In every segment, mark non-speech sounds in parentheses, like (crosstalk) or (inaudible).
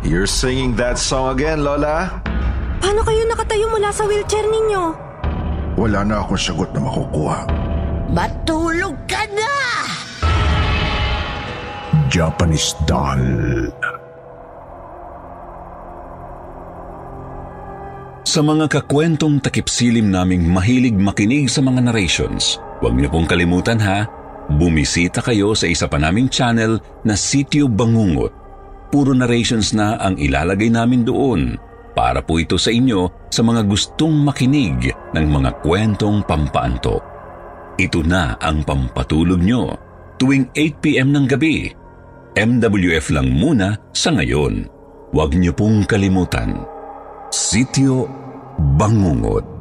You're singing that song again, Lola? Paano kayo nakatayo mula sa wheelchair ninyo? Wala na akong sagot na makukuha. Matulog ka na! Japanese doll. Sa mga kakwentong takipsilim naming mahilig makinig sa mga narrations, huwag niyo pong kalimutan ha, bumisita kayo sa isa pa naming channel na Sityo Bangungot. Puro narrations na ang ilalagay namin doon para po ito sa inyo sa mga gustong makinig ng mga kwentong pampaantok. Ito na ang pampatulog nyo tuwing 8pm ng gabi. MWF lang muna sa ngayon. Huwag niyo pong kalimutan. Sityo Bangungot.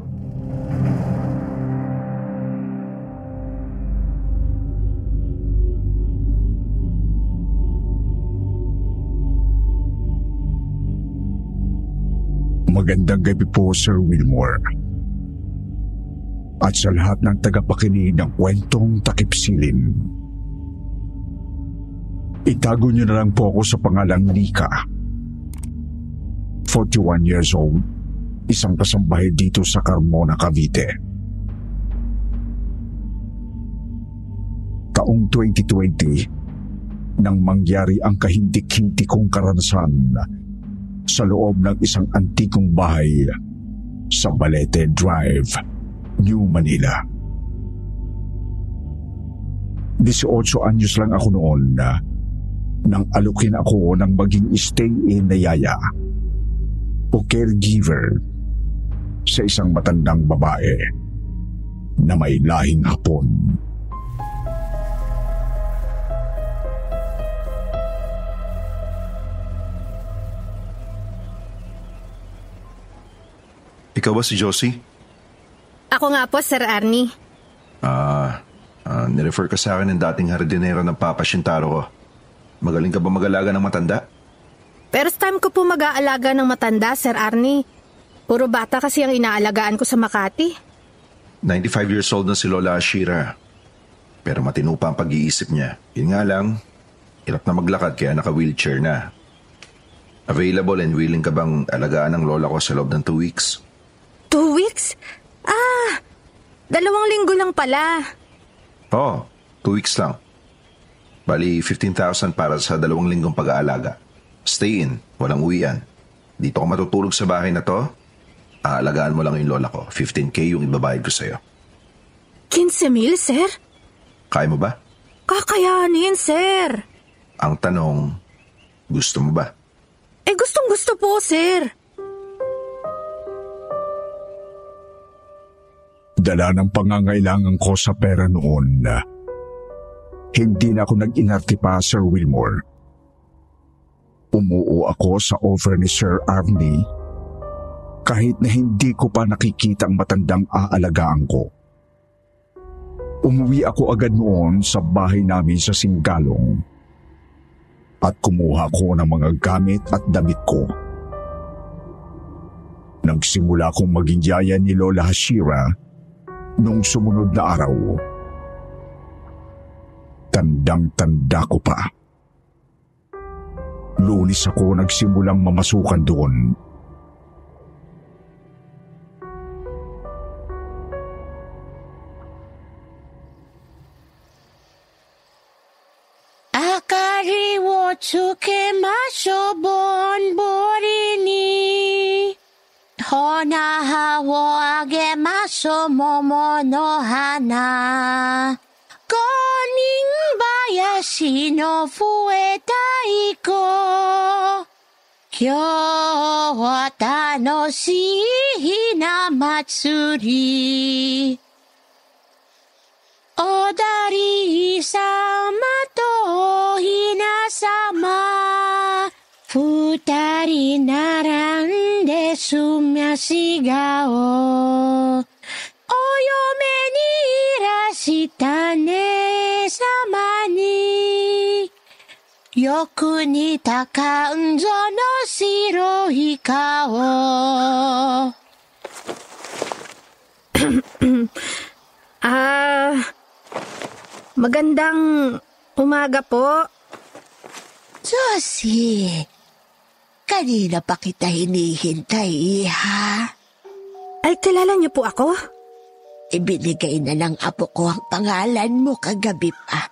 Magandang gabi po, Sir Wilmore. At sa lahat ng tagapakinig ng kwentong takipsilim. Itago niyo na lang po ako sa pangalang Nika. 41 years old, isang kasambahay dito sa Carmona, Cavite. Taong 2020, nang mangyari ang kahintik-hintik kong karanasan sa loob ng isang antikong bahay sa Balete Drive, New Manila. 18 anyos lang ako noon na nang alukin ako ng maging stay-in na yaya o caregiver sa isang matandang babae na may lahing hapon. Ikaw ba si Josie? Ako nga po, Sir Arnie. Ah, ah, nirefer ka sa akin ng dating hardinero ng Papa Shintaro ko. Magaling ka ba mag-alaga ng matanda? First time ko po mag-aalaga ng matanda, Sir Arnie. Puro bata kasi ang inaalagaan ko sa Makati. 95 years old na si Lola Ashira. Pero matino pa ang pag-iisip niya. Yun nga lang, hirap na maglakad kaya naka-wheelchair na. Available and willing ka bang alagaan ng lola ko sa loob ng two weeks? Two weeks? Ah, dalawang linggo lang pala. Oo, two weeks lang. Bali, 15,000 para sa dalawang linggong pag-aalaga. Stay in, walang uwian. Dito ka matutulog sa bahay na to. Aalagaan mo lang yung lola ko. 15K yung ibabayad ko sa'yo. 15 mil, sir? Kaya mo ba? Kakayanin, sir. Ang tanong, gusto mo ba? Eh, gustong gusto po, sir. Dala ng pangangailangan ko sa pera noon hindi na ako nag-inarte pa, Sir Wilmore. Umuo ako sa offer ni Sir Arnie kahit na hindi ko pa nakikita ang matandang aalagaan ko. Umuwi ako agad noon sa bahay namin sa Singgalong at kumuha ko ng mga gamit at damit ko. Nagsimula akong maging yaya ni Lola Hashira nung sumunod na araw. Tandang-tanda ko pa. Lunis ako nagsimulang mamasukan doon. Akari wo tsuke masho bon borini. ほなはをあげましょう、桃の花。五人林の増えたい子。今日は楽しいひな祭り。おだりさまとおひなさ様。二人ならしがお、お嫁にいらしたねさまに、よく似た感情の白い顔。(coughs) ああ、magandang umaga kanina pa kita hinihintay, iha. Ay, kilala niyo po ako? Ibinigay na ng apo ko ang pangalan mo kagabi pa.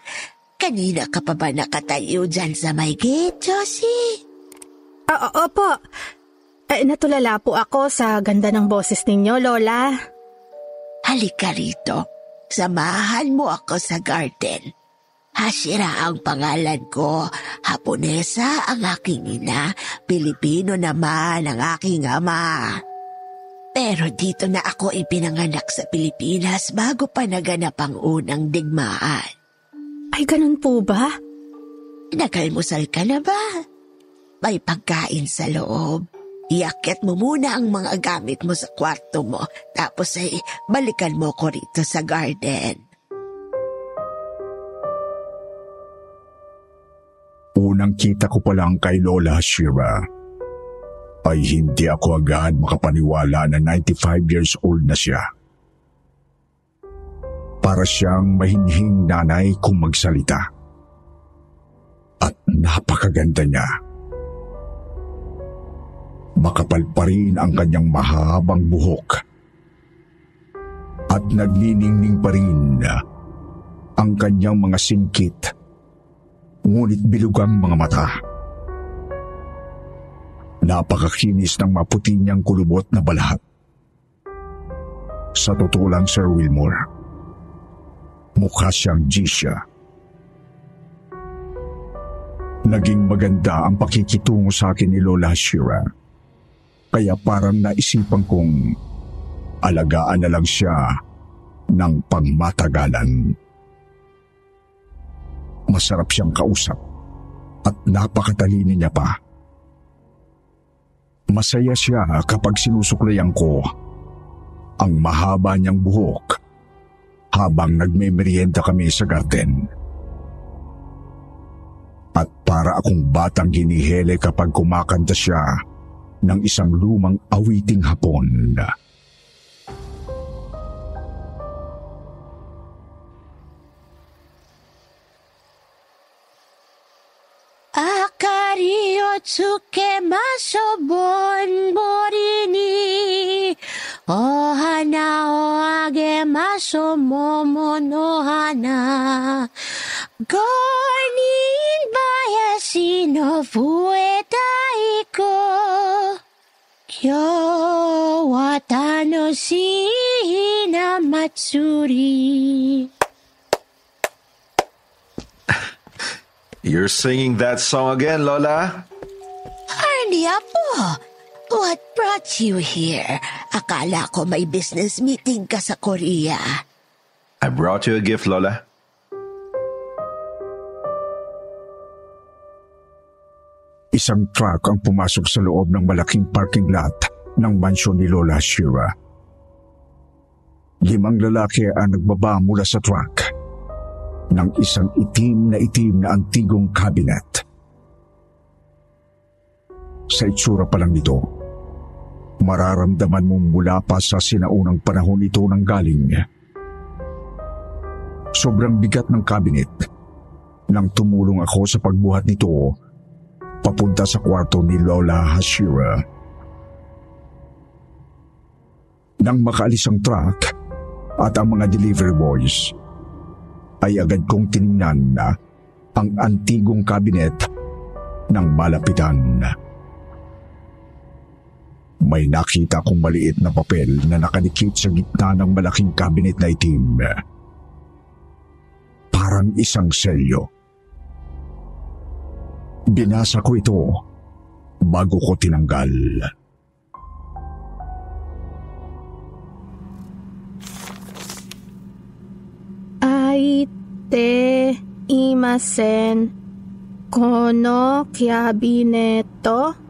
Kanina ka pa ba nakatayo dyan sa may gate, Josie? Oo, opo. Ay, natulala po ako sa ganda ng boses ninyo, Lola. Halika rito. Samahan mo ako sa garden. Hashira ang pangalan ko. Haponesa ang aking ina. Pilipino naman ang aking ama. Pero dito na ako ipinanganak sa Pilipinas bago pa naganap ang unang digmaan. Ay, ganun po ba? Nagalmusal ka na ba? May pagkain sa loob. Iakit mo muna ang mga gamit mo sa kwarto mo. Tapos ay balikan mo ko rito sa garden. Unang kita ko pa lang kay Lola Shira ay hindi ako agad makapaniwala na 95 years old na siya. Para siyang mahinhing nanay kung magsalita. At napakaganda niya. Makapal pa rin ang kanyang mahabang buhok. At nagniningning pa rin ang kanyang mga singkit ngunit bilugang mga mata. Napakakinis ng maputi niyang kulubot na balat. Sa totoo lang, Sir Wilmore, mukha siyang Jisha. Naging maganda ang pakikitungo sa akin ni Lola Shira. Kaya parang naisipan kong alagaan na lang siya ng pangmatagalan. Masarap siyang kausap at napakatalino niya pa. Masaya siya kapag sinusuklayan ko ang mahaba niyang buhok habang nagmemeryenda kami sa garden. At para akong batang hinihele kapag kumakanta siya ng isang lumang awiting hapon. Akari o tsuke maso bon borini O hana o age maso momo no hana Gornin bayashi no fuetai ko Kyo wa tanoshii na matsuri You're singing that song again, Lola? Arnie po, what brought you here? Akala ko may business meeting ka sa Korea. I brought you a gift, Lola. Isang truck ang pumasok sa loob ng malaking parking lot ng mansyon ni Lola Shira. Limang lalaki ang nagbaba mula sa truck ng isang itim na itim na antigong cabinet. Sa itsura pa lang nito, mararamdaman mong mula pa sa sinaunang panahon ito ng galing. Sobrang bigat ng cabinet nang tumulong ako sa pagbuhat nito papunta sa kwarto ni Lola Hashira. Nang makaalis ang truck at ang mga delivery boys, ay agad kong tiningnan na ang antigong kabinet ng malapitan. May nakita kong maliit na papel na nakadikit sa gitna ng malaking kabinet na itim. Parang isang selyo. Binasa ko ito bago ko tinanggal. Ay, te, imasen. Kono kiabineto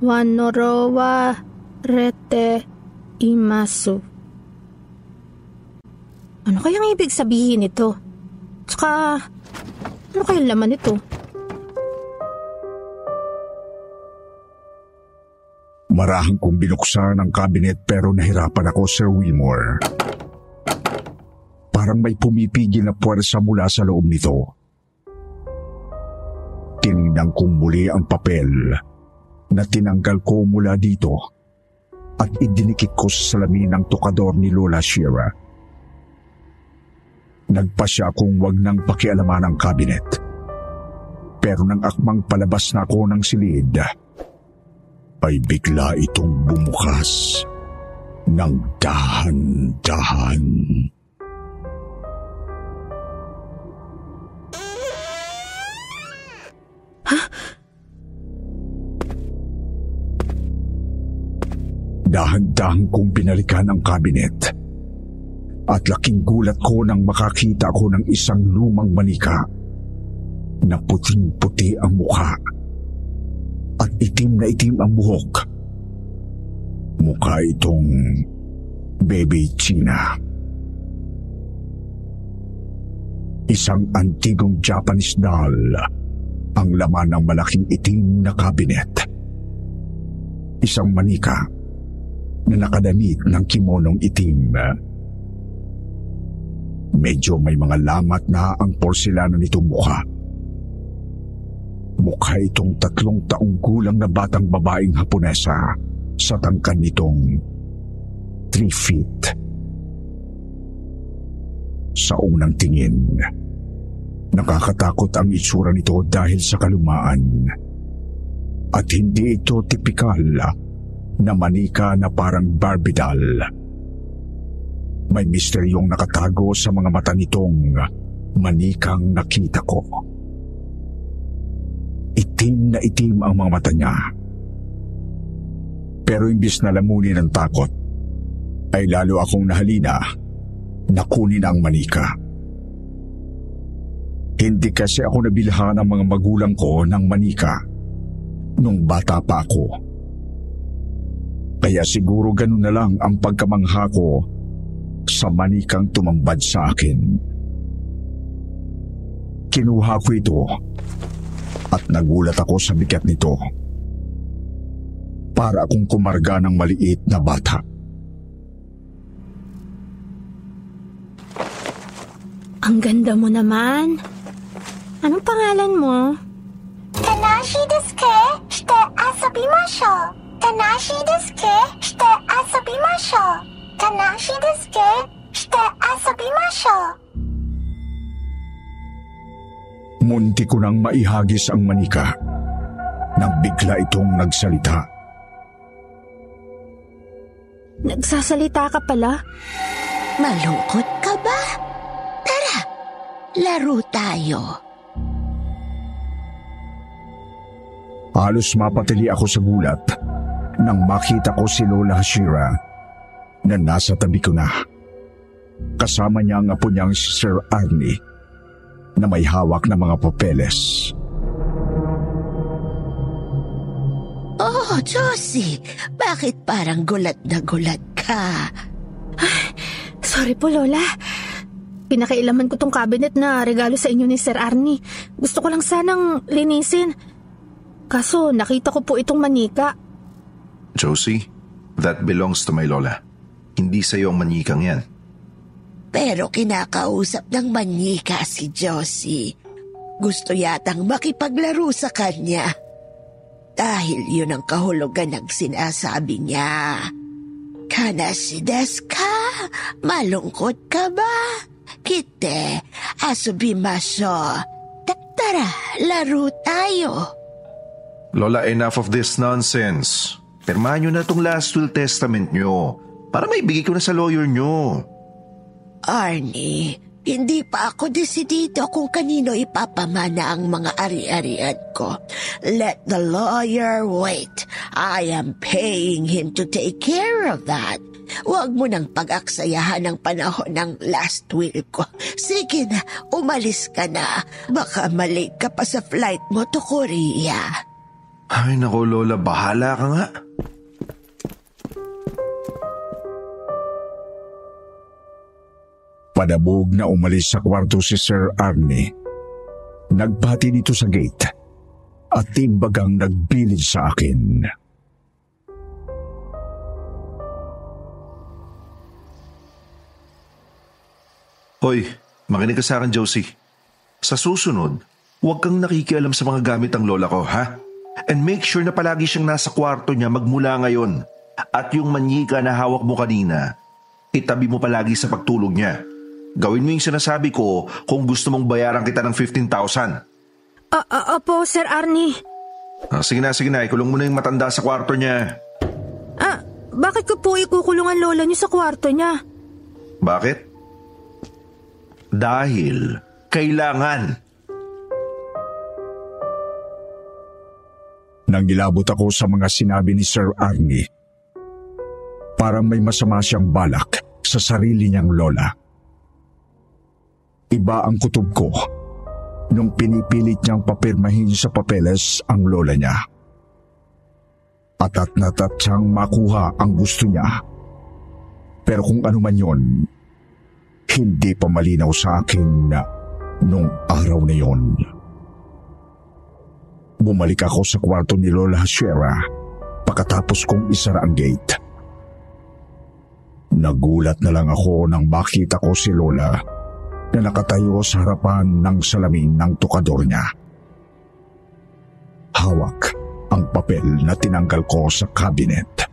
wanorowa rete imasu. Ano kayang ibig sabihin nito? Tsaka, ano kayang laman nito? Marahang kong binuksan ang kabinet pero nahirapan ako, Sir Wilmore. Parang may pumipigil na puwersa mula sa loob nito. Tinignan kong muli ang papel na tinanggal ko mula dito at idinikit ko sa salamin ng tukador ni Lola Shira. Nagpasya akong wag nang pakialaman ang kabinet. Pero nang akmang palabas na ako ng silid, ay bigla itong bumukas ng dahan-dahan. Dahan-dahan kong binalikan ang kabinet. At laking gulat ko nang makakita ko ng isang lumang manika na puting-puti ang mukha at itim na itim ang buhok. Mukha itong baby China. Isang antigong Japanese doll ang laman ng malaking itim na kabinet. Isang manika na nakadamit ng kimonong itim. Medyo may mga lamat na ang porselana nitong mukha. Mukha itong tatlong taong gulang na batang babaeng Haponesa sa tangkan nitong 3 feet. Sa unang tingin, nakakatakot ang itsura nito dahil sa kalumaan. At hindi ito tipikal na manika na parang Barbie doll. May misteryong nakatago sa mga mata nitong manikang nakita ko. Itim na itim ang mga mata niya. Pero imbis na lamunin ng takot, ay lalo akong nahalina na kunin ang manika. Hindi kasi ako nabilhan ng mga magulang ko ng manika nung bata pa ako. Kaya siguro ganun na lang ang pagkamangha ko sa manikang tumambad sa akin. Kinuha ko ito at nagulat ako sa bigat nito. Para akong kumarga ng maliit na bata. Ang ganda mo naman. Anong pangalan mo? Tanashi desu ke? Shite asabimashou. Tanashi desu ke? Shite asabimashou. Tanashi desu ke? Shite asabimashou. Munti ko nang maihagis ang manika nang bigla itong nagsalita. Nagsasalita ka pala? Malungkot ka ba? Tara, laro tayo. Halos mapatili ako sa gulat nang makita ko si Lola Hashira na nasa tabi ko na. Kasama niya ang apo niyang si Sir Arnie na may hawak na mga papeles. Oh, Josie, bakit parang gulat na gulat ka? Sorry po, Lola. Pinakailaman ko tong cabinet na regalo sa inyo ni Sir Arnie. Gusto ko lang sanang linisin. Kaso nakita ko po itong manika. Josie, that belongs to my lola. Hindi sa iyo ang manikang yan. Pero kinakausap ng manyika si Josie. Gusto yatang makipaglaro sa kanya. Dahil yun ang kahulugan ng sinasabi niya. Kanasides ka? Malungkot ka ba? Kite, asubimaso. Tara, laro tayo. Lola, enough of this nonsense. Pirmahan nyo na itong last will testament nyo para maibigay ko na sa lawyer nyo. Arnie, Hindi pa ako desidido kung kanino ipapamana ang mga ari-arian ko. Let the lawyer wait. I am paying him to take care of that. Huwag mo nang pag-aksayahan ng panahon ng last will ko. Sige na, umalis ka na. Baka mali ka pa sa flight mo to Korea. Ay nako Lola, bahala ka nga. Padabog na umalis sa kwarto si Sir Arnie. Nagbati dito sa gate at timbagang nagbilid sa akin. Hoy, makinig ka sa akin Josie. Sa susunod, huwag kang nakikialam sa mga gamit ng lola ko, ha? And make sure na palagi siyang nasa kwarto niya magmula ngayon. At yung manyika na hawak mo kanina, itabi mo palagi sa pagtulog niya. Gawin mo yung sinasabi ko kung gusto mong bayaran kita ng 15,000. Ah, ah, opo, Sir Arnie. Ah, sige na, sige na. Ikulong mo na yung matanda sa kwarto niya. Ah, bakit ko po ikukulungan lola niyo sa kwarto niya? Bakit? Dahil kailangan. Nangilabot ako sa mga sinabi ni Sir Arnie. Parang may masama siyang balak sa sarili niyang lola. Iba ang kutob ko nung pinipilit niyang papirmahin sa papeles ang lola niya. Atat na tat siyang makuha ang gusto niya. Pero kung ano man yon, hindi pa malinaw sa akin na nung araw na yon. Bumalik ako sa kwarto ni Lola Hashera pagkatapos kong isara ang gate. Nagulat na lang ako nang makita ko si Lola na nakatayo sa harapan ng salamin ng tukador niya. Hawak ang papel na tinanggal ko sa cabinet.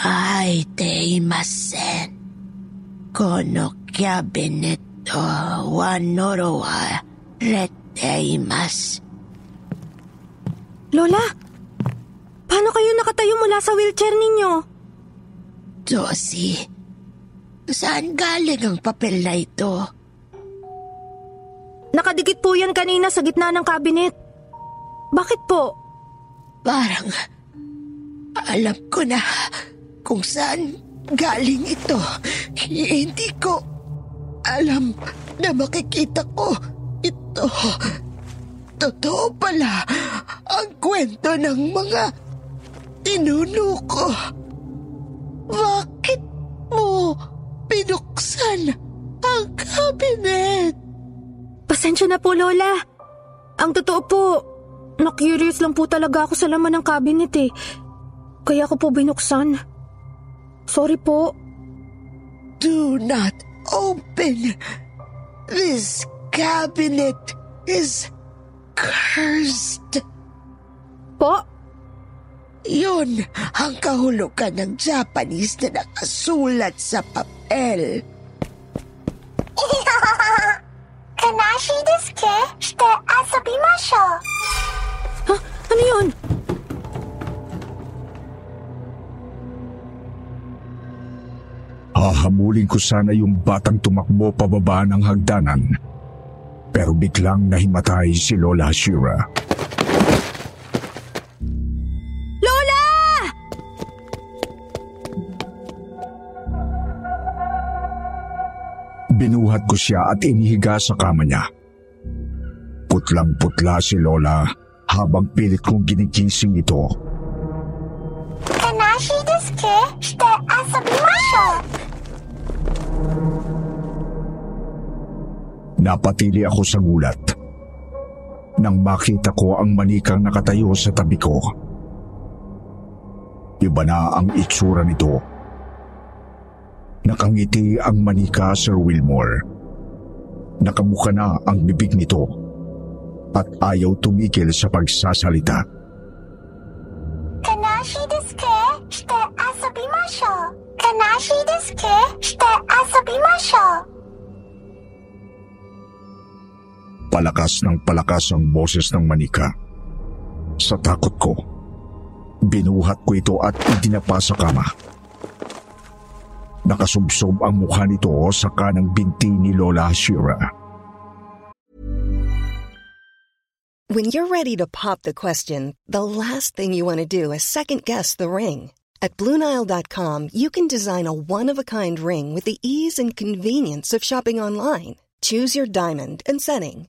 Ay, teimasen. Kono cabinet to wanorowa reteimas. Lola, paano kayo nakatayo mula sa wheelchair ninyo? Josie, saan galing ang papel na ito? Nakadikit po yan kanina sa gitna ng kabinet. Bakit po? Parang alam ko na kung saan galing ito. Hindi ko alam na makikita ko ito. Totoo pala ang kwento ng mga tinuno ko. Bakit mo pinuksan ang cabinet? Pasensya na po, Lola. Ang totoo po, na-curious lang po talaga ako sa laman ng cabinet eh. Kaya ko po binuksan. Sorry po. Do not open. This cabinet is cursed. Po? Yun ang kahulugan ng Japanese na nakasulat sa papel. Kanashi desu ke? Shite asobimashou. Ha? Ano yun? Hahamulin ko sana yung batang tumakbo pababa ng hagdanan. Pero biglang nahimatay si Lola Shira. Lola! Binuhat ko siya at inihiga sa kama niya. Putlang-putla si Lola habang pilit kong ginigising ito. Kanashi desu ke? Shite asobimashou. Napatili ako sa gulat. Nang makita ko ang manikang nakatayo sa tabi ko. Iba na ang itsura nito. Nakangiti ang manika, Sir Wilmore. Nakabuka na ang bibig nito at ayaw tumigil sa pagsasalita. Kanashi desu ke? Shite asobimashou. Kanashi desu ke? Shite asobimashou. Palakas ng palakas ang boses ng manika. Sa takot ko, binuhat ko ito at idinapa sa kama. Nakasubsob ang mukha nito sa kanang binti ni Lola Shira. When you're ready to pop the question, the last thing you want to do is second guess the ring. At Bluenile.com, you can design a one of a kind ring with the ease and convenience of shopping online. Choose your diamond and setting.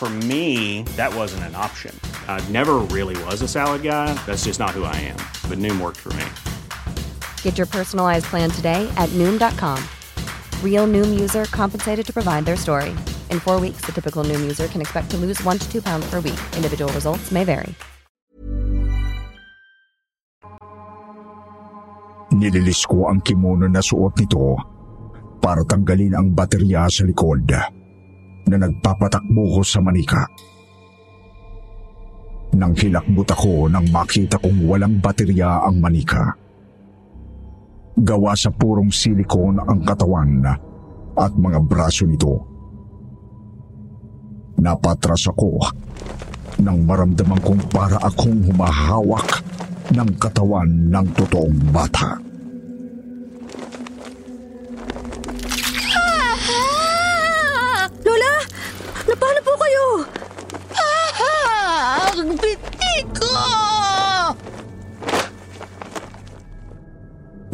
For me, that wasn't an option. I never really was a salad guy. That's just not who I am. But Noom worked for me. Get your personalized plan today at Noom.com. Real Noom user compensated to provide their story. In four weeks, the typical Noom user can expect to lose one to two pounds per week. Individual results may vary. Nililis ko ang kimono na suot nito para tanggalin ang baterya sa likod na nagpapatakbo ko sa manika. Nang hilakbot ako nang makita kong walang baterya ang manika. Gawa sa purong silikon ang katawan at mga braso nito. Napatras ako nang maramdaman kong para akong humahawak ng katawan ng totoong bata.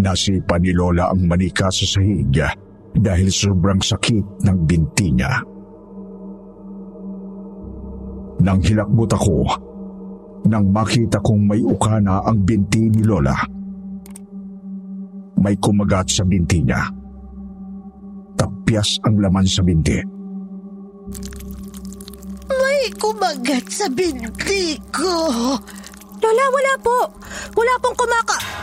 Nasipa ni Lola ang manika sa sahig dahil sobrang sakit ng binti niya. Nang hilakbot ako, nang makita kong may ukana ang binti ni Lola. May kumagat sa binti niya. Tapyas ang laman sa binti. May kumagat sa binti ko. Lola, wala po. Wala pong kumaka...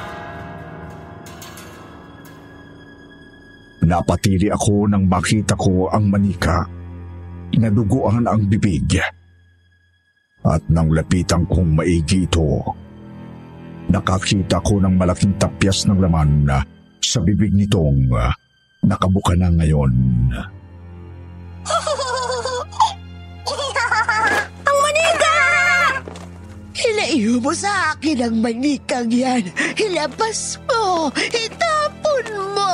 Napatili ako nang makita ko ang manika. Naduguan ang bibig. At nang lapitan kong maigi ito, nakakita ko ng malaking tapyas ng laman sa bibig nitong nakabuka na ngayon. (laughs) ang manika! Hilayo mo sa akin ang manikang yan. Hilabas mo! Itapon mo!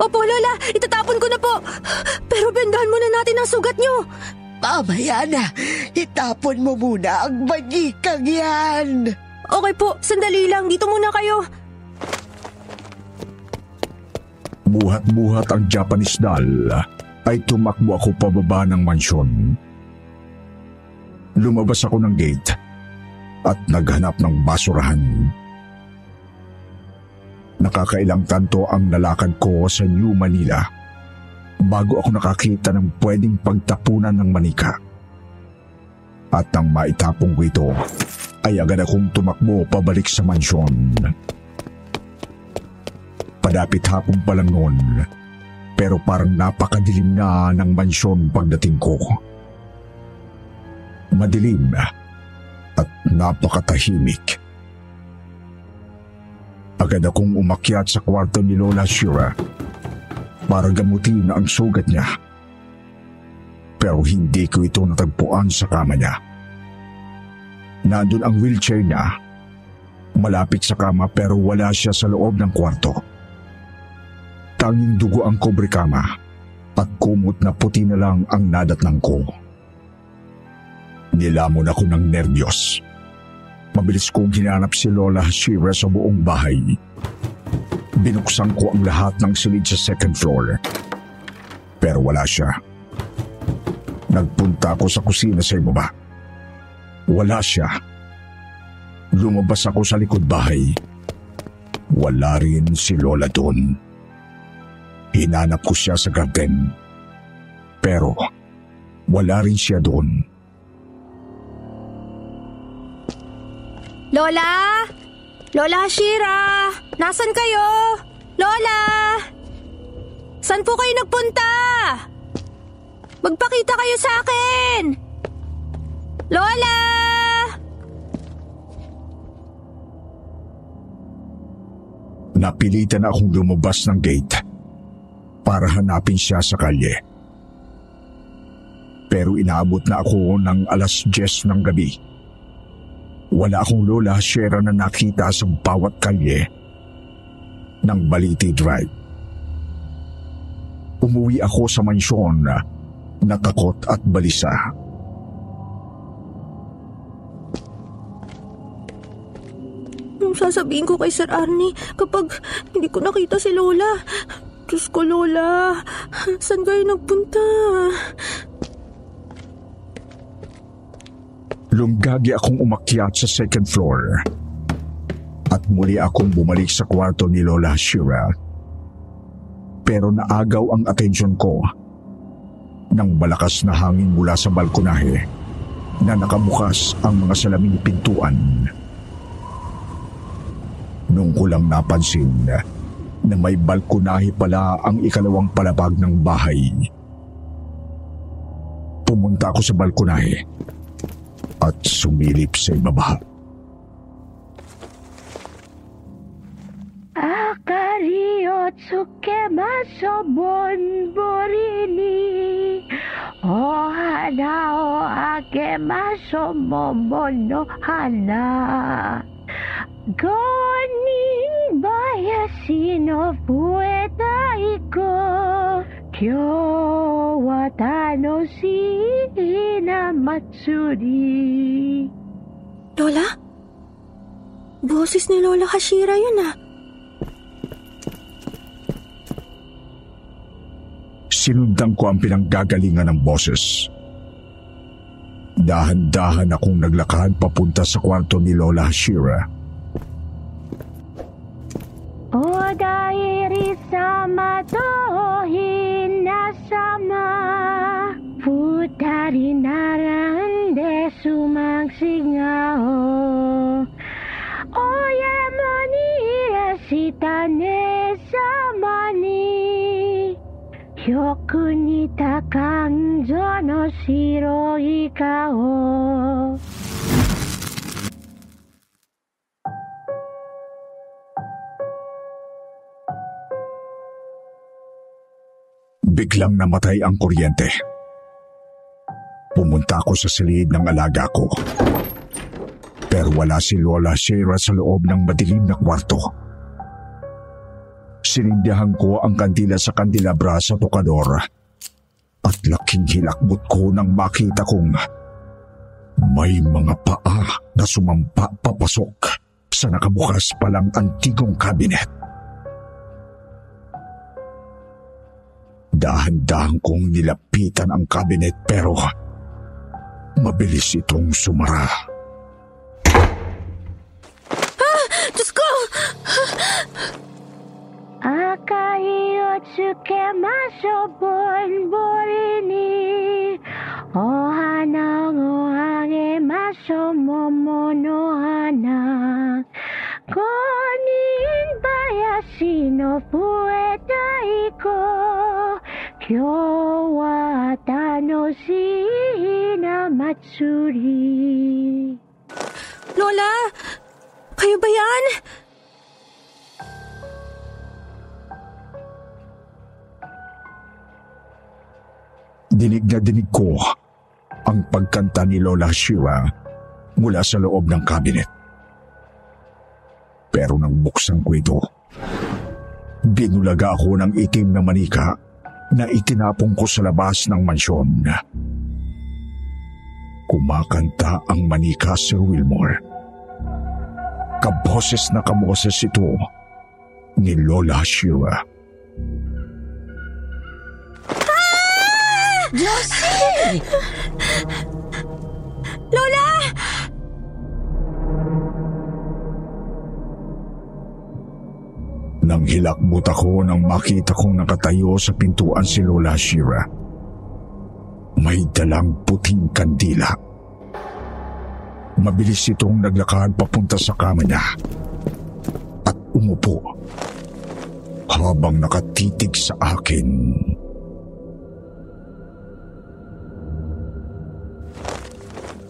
Opo, Lola. Itatapon ko na po. Pero bendahan muna natin ang sugat nyo. Mamaya na, itapon mo muna ang manikang yan. Okay po, sandali lang. Dito muna kayo. Buhat-buhat ang Japanese doll ay tumakbo ako pababa ng mansyon. Lumabas ako ng gate at naghanap ng basurahan. Nakakailang tanto ang nalakad ko sa New Manila bago ako nakakita ng pwedeng pagtapunan ng manika. At nang maitapong ko ito, ay agad akong tumakbo pabalik sa mansyon. Padapit hapon pa lang noon, pero parang napakadilim na ng mansyon pagdating ko. Madilim at napakatahimik. Agad akong umakyat sa kwarto ni Lola Shira para gamutin ang sugat niya. Pero hindi ko ito natagpuan sa kama niya. Nandun ang wheelchair niya. Malapit sa kama pero wala siya sa loob ng kwarto. Tanging dugo ang kobre kama at kumot na puti na lang ang nadatnang ko. Nilamon ako ng nervyos. Mabilis kong hinanap si Lola Shira sa buong bahay. Binuksan ko ang lahat ng silid sa second floor. Pero wala siya. Nagpunta ako sa kusina sa ibaba. Wala siya. Lumabas ako sa likod bahay. Wala rin si Lola doon. Hinanap ko siya sa garden. Pero wala rin siya doon. Lola! Lola Shira! Nasaan kayo? Lola! Saan po kayo nagpunta? Magpakita kayo sa akin! Lola! Napilitan akong lumabas ng gate para hanapin siya sa kalye. Pero inaabot na ako ng alas 10 ng gabi. Wala akong lola Shera na nakita sa bawat kalye ng Baliti Drive. Umuwi ako sa mansyon na natakot at balisa. Anong sasabihin ko kay Sir Arnie kapag hindi ko nakita si Lola? Diyos ko, Lola. Saan kayo nagpunta? Lunggagi akong umakyat sa second floor. At muli akong bumalik sa kwarto ni Lola Shira. Pero naagaw ang atensyon ko nang malakas na hangin mula sa balkonahe na nakabukas ang mga salaming pintuan. Nung ko lang napansin na may balkonahe pala ang ikalawang palabag ng bahay. Pumunta ako sa balkonahe at sumilip sa ibaba. Akario tsukemaso bonborini O hana o akemaso momono hana. Gonin bayasino fueta iko Kyo wa tanoshi na matsuri Lola? Boses ni Lola Hashira yun ah. Sinundan ko ang pinanggagalingan ng boses. Dahan-dahan akong naglakad papunta sa kwarto ni Lola Hashira. O dairi sama to di dalan desumang singao Oyamani resita ne sama ni Yoku nita kanzo no shiroi kao biglang namatay ang kuryente. Pumunta ako sa silid ng alaga ko. Pero wala si Lola Shira sa loob ng madilim na kwarto. Sinindihan ko ang kandila sa kandilabra sa tokador at laking hilakbot ko nang makita kong may mga paa na sumampa papasok sa nakabukas palang antigong kabinet. Dahan-dahan kong nilapitan ang kabinet pero mabilis itong sumara. Diyos ko! Akahiyo tsukemaso bonborini O hana o hangemaso momono hana Konin bayashi no fueta iko Kyo matsuri Lola! Kayo ba yan? Dinig na dinig ko ang pagkanta ni Lola Shira mula sa loob ng kabinet. Pero nang buksan ko ito, binulaga ako ng itim na manika na itinapong ko sa labas ng mansyon. Kumakanta ang manika Sir Wilmore. Kaboses na kaboses ito ni Lola Shira. Josie! Lola! Nang hilakbot ako nang makita kong nakatayo sa pintuan si Lola Shira. May dalang puting kandila. Mabilis itong naglakad papunta sa kama niya. At umupo. habang nakatitig sa akin.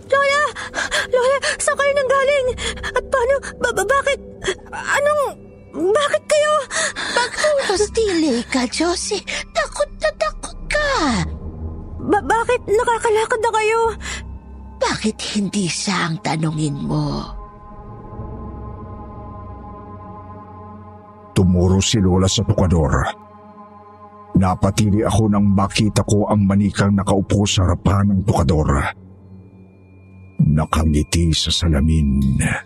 Lola! Lola, saan kayo nanggaling? At paano? Ba- ba- bakit? Anong... Bakit kayo? Magpupastili ka, Josie. Ba- bakit nakakalakad na kayo? Bakit hindi siya ang tanungin mo? Tumuro si Lola sa tukador. Napatili ako nang makita ko ang manikang nakaupo sa harapan ng tukador. Nakangiti sa salamin. Lola,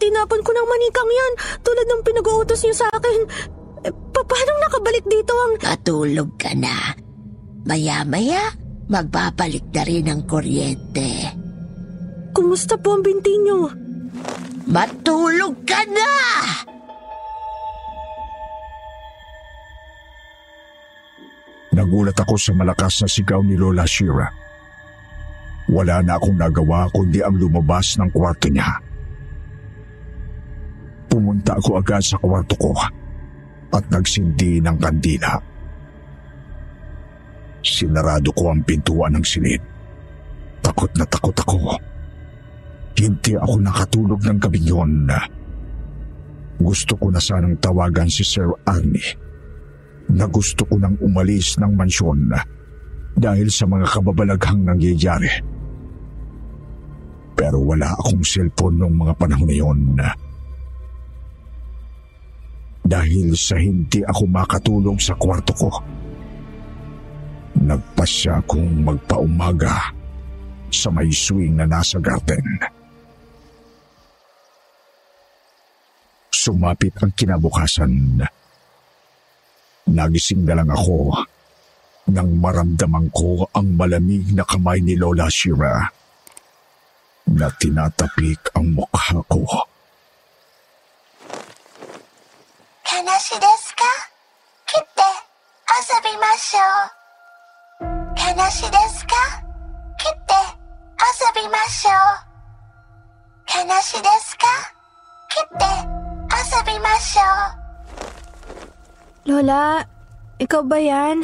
itinapon ko ng manikang yan tulad ng pinag-uutos niyo sa akin. Eh, pa- paano nakabalik dito ang... Matulog ka na. Maya-maya, magbabalik na rin ang kuryente. Kumusta po ang binti niyo? Matulog ka na! Nagulat ako sa malakas na sigaw ni Lola Shira. Wala na akong nagawa kundi ang lumabas ng kwarto niya. Pumunta ako agad sa kwarto ko at nagsindi ng kandila. Sinarado ko ang pintuan ng silid. Takot na takot ako. Hindi ako nakatulog ng gabi yun. Gusto ko na sanang tawagan si Sir Arnie na gusto ko nang umalis ng mansyon dahil sa mga kababalaghang nangyayari. Pero wala akong cellphone noong mga panahon na yon. Dahil sa hindi ako makatulog sa kwarto ko, nagpasya akong magpaumaga sa may swing na nasa garden. Sumapit ang kinabukasan. Nagising na lang ako nang maramdaman ko ang malamig na kamay ni Lola Shira na tinatapik ang mukha ko. Kanashi desu ka? Kitte, asabimashou. Kanashi desu ka? Kitte, asabimashou. Kanashi desu ka? Kitte, asabimashou. Lola, ikaw ba yan?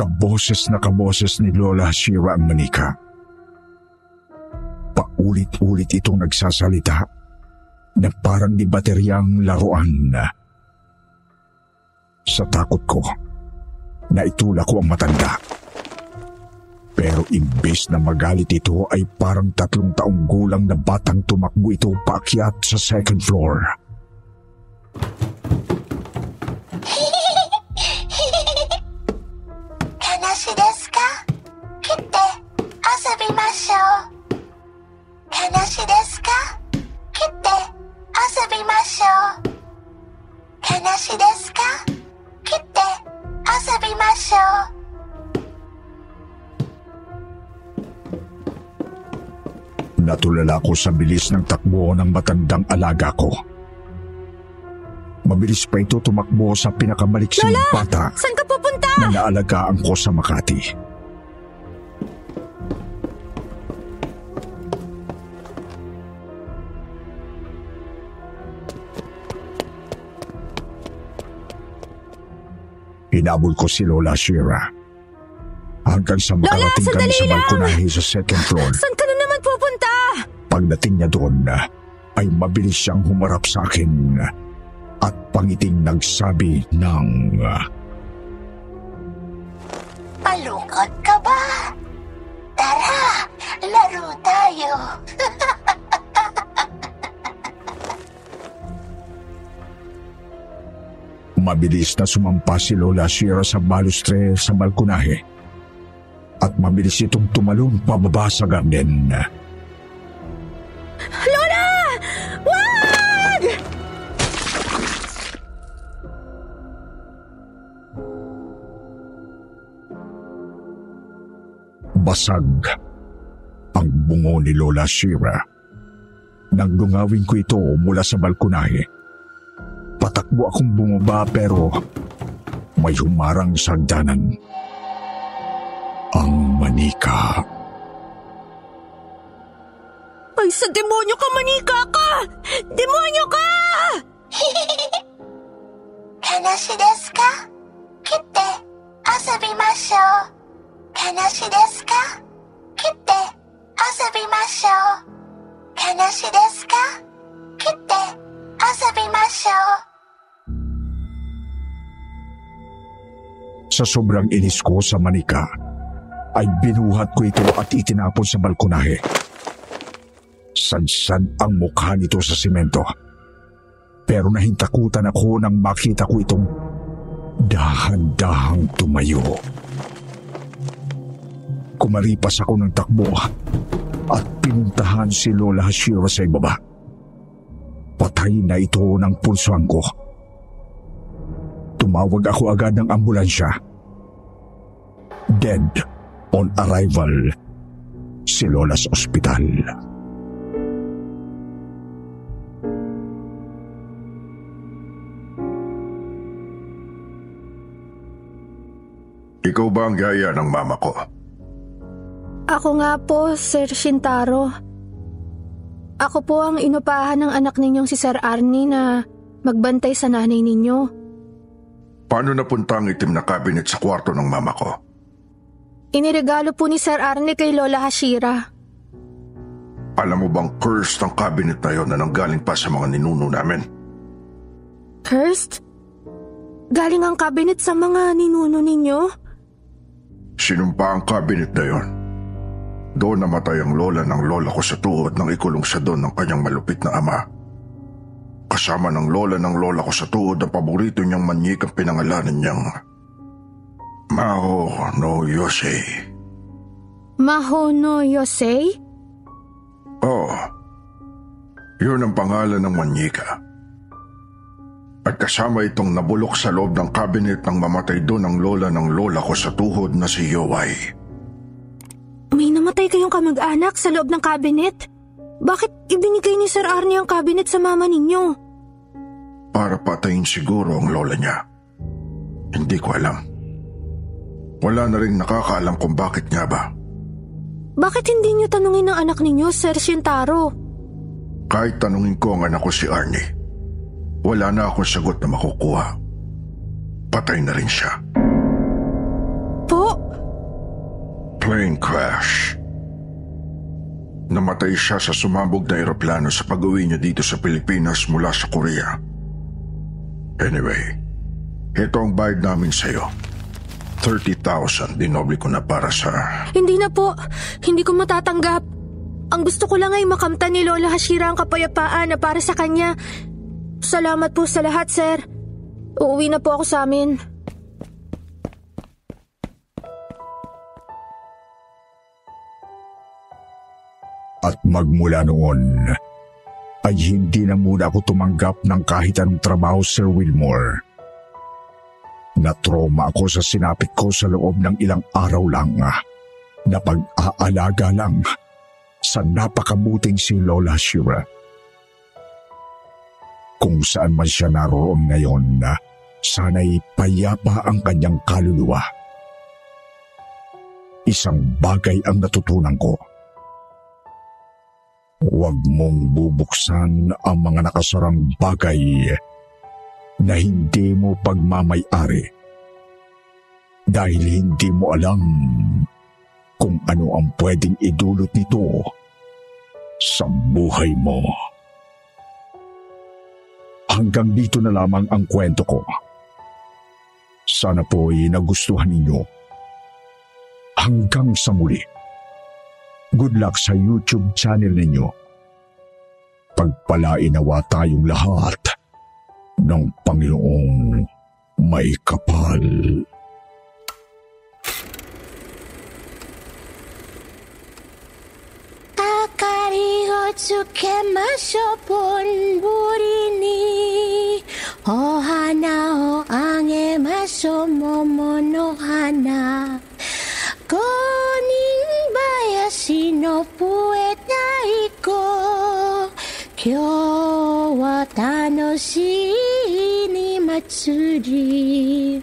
Kaboses na kaboses ni Lola Shira ang manika. Paulit-ulit itong nagsasalita na parang di bateryang laruan. Sa takot ko, naitula ko ang matanda. Pero imbes na magalit ito ay parang tatlong taong gulang na batang tumakbo ito paakyat sa second floor. Asabimashou. Kanashi desu ka? Kitte, asabimashou. Natulala ko sa bilis ng takbo ng matandang alaga ko. Mabilis pa ito tumakbo sa pinakamaliksing Lola! bata Saan ka pupunta? na naalagaan ko sa Makati. Hinabol ko si Lola Shira hanggang sa makarating kami sandali sa lang! balkonahe sa second floor. Saan ka na naman pupunta? Pagdating niya doon, ay mabilis siyang humarap sa akin at pangiting nagsabi ng... Malungkot ka ba? Tara, laro tayo. (laughs) Mabilis na sumampa si Lola Shira sa balustre sa balkonahe at mabilis itong tumalon pababa sa garden. Lola! Wag! Basag ang bungo ni Lola Shira. Nang dungawin ko ito mula sa balkonahe, Nagtatakbo akong bumaba pero may humarang sa hagdanan. Ang manika. Ay, sa demonyo ka, manika ka! Demonyo ka! (laughs) Kanashi desu ka? Kitte, asubimashou. Kanashi desu ka? Kitte, asubimashou. Kanashi desu ka? Kitte, asubimashou. Sa sobrang inis ko sa manika, ay binuhat ko ito at itinapon sa balkonahe. Sansad ang mukha nito sa simento. Pero nahintakutan ako nang makita ko itong dahan-dahang tumayo. Kumaripas ako ng takbo at pinuntahan si Lola Hashira sa ibaba. Patay na ito ng pulsuan ko. Tumawag ako agad ng ambulansya. Dead on arrival si Lola sa ospital. Ikaw ba ang yaya ng mama ko? Ako nga po, Sir Shintaro. Ako po ang inupahan ng anak ninyong si Sir Arnie na magbantay sa nanay ninyo. Paano napunta ang itim na cabinet sa kwarto ng mama ko? Iniregalo po ni Sir Arnie kay Lola Hashira. Alam mo bang cursed ang cabinet na yon na nanggaling pa sa mga ninuno namin? Cursed? Galing ang cabinet sa mga ninuno ninyo? Sinumpa ang cabinet na yon. Doon namatay ang lola ng lola ko sa tuhod nang ikulong siya doon ng kanyang malupit na ama. Kasama ng lola ng lola ko sa tuhod ang paborito niyang manyik ang pinangalanan niyang Maho no Yosei. Mahono Yosei? Oo. Yun ang pangalan ng manyika. At kasama itong nabulok sa loob ng cabinet ng mamatay doon ang lola ng lola ko sa tuhod na si Yowai. May namatay kayong kamag-anak sa loob ng cabinet? Bakit ibinigay ni Sir Arnie ang cabinet sa mama ninyo? Para patayin siguro ang lola niya. Hindi ko alam. Wala na rin nakakaalam kung bakit nga ba. Bakit hindi niyo tanungin ang anak ninyo, Sir Shintaro? Kahit tanungin ko ang anak ko si Arnie, wala na akong sagot na makukuha. Patay na rin siya. Po? Plane crash. Namatay siya sa sumabog na eroplano sa pag-uwi niya dito sa Pilipinas mula sa Korea. Anyway, ito ang bayad namin sa'yo. 30,000 dinoble ko na para sa... Hindi na po. Hindi ko matatanggap. Ang gusto ko lang ay makamtan ni Lola Hashira ang kapayapaan na para sa kanya. Salamat po sa lahat, sir. Uuwi na po ako sa amin. At magmula noon, ay hindi na muna ako tumanggap ng kahit anong trabaho, Sir Wilmore. Natroma ako sa sinapit ko sa loob ng ilang araw lang na pag-aalaga lang sa napakabuting si Lola Shira. Kung saan man siya naroon ngayon, sana'y payapa ang kanyang kaluluwa. Isang bagay ang natutunan ko. Huwag mong bubuksan ang mga nakasarang bagay na hindi mo pagmamayari dahil hindi mo alam kung ano ang pwedeng idulot nito sa buhay mo. Hanggang dito na lamang ang kwento ko. Sana po'y nagustuhan ninyo. Hanggang sa muli. Good luck sa YouTube channel ninyo. Pagpalain nawa tayong lahat ng Panginoong may kapal. Akari o tsukemashou bonburi ni Ohana o angemashou momo tanoshii ni matsuri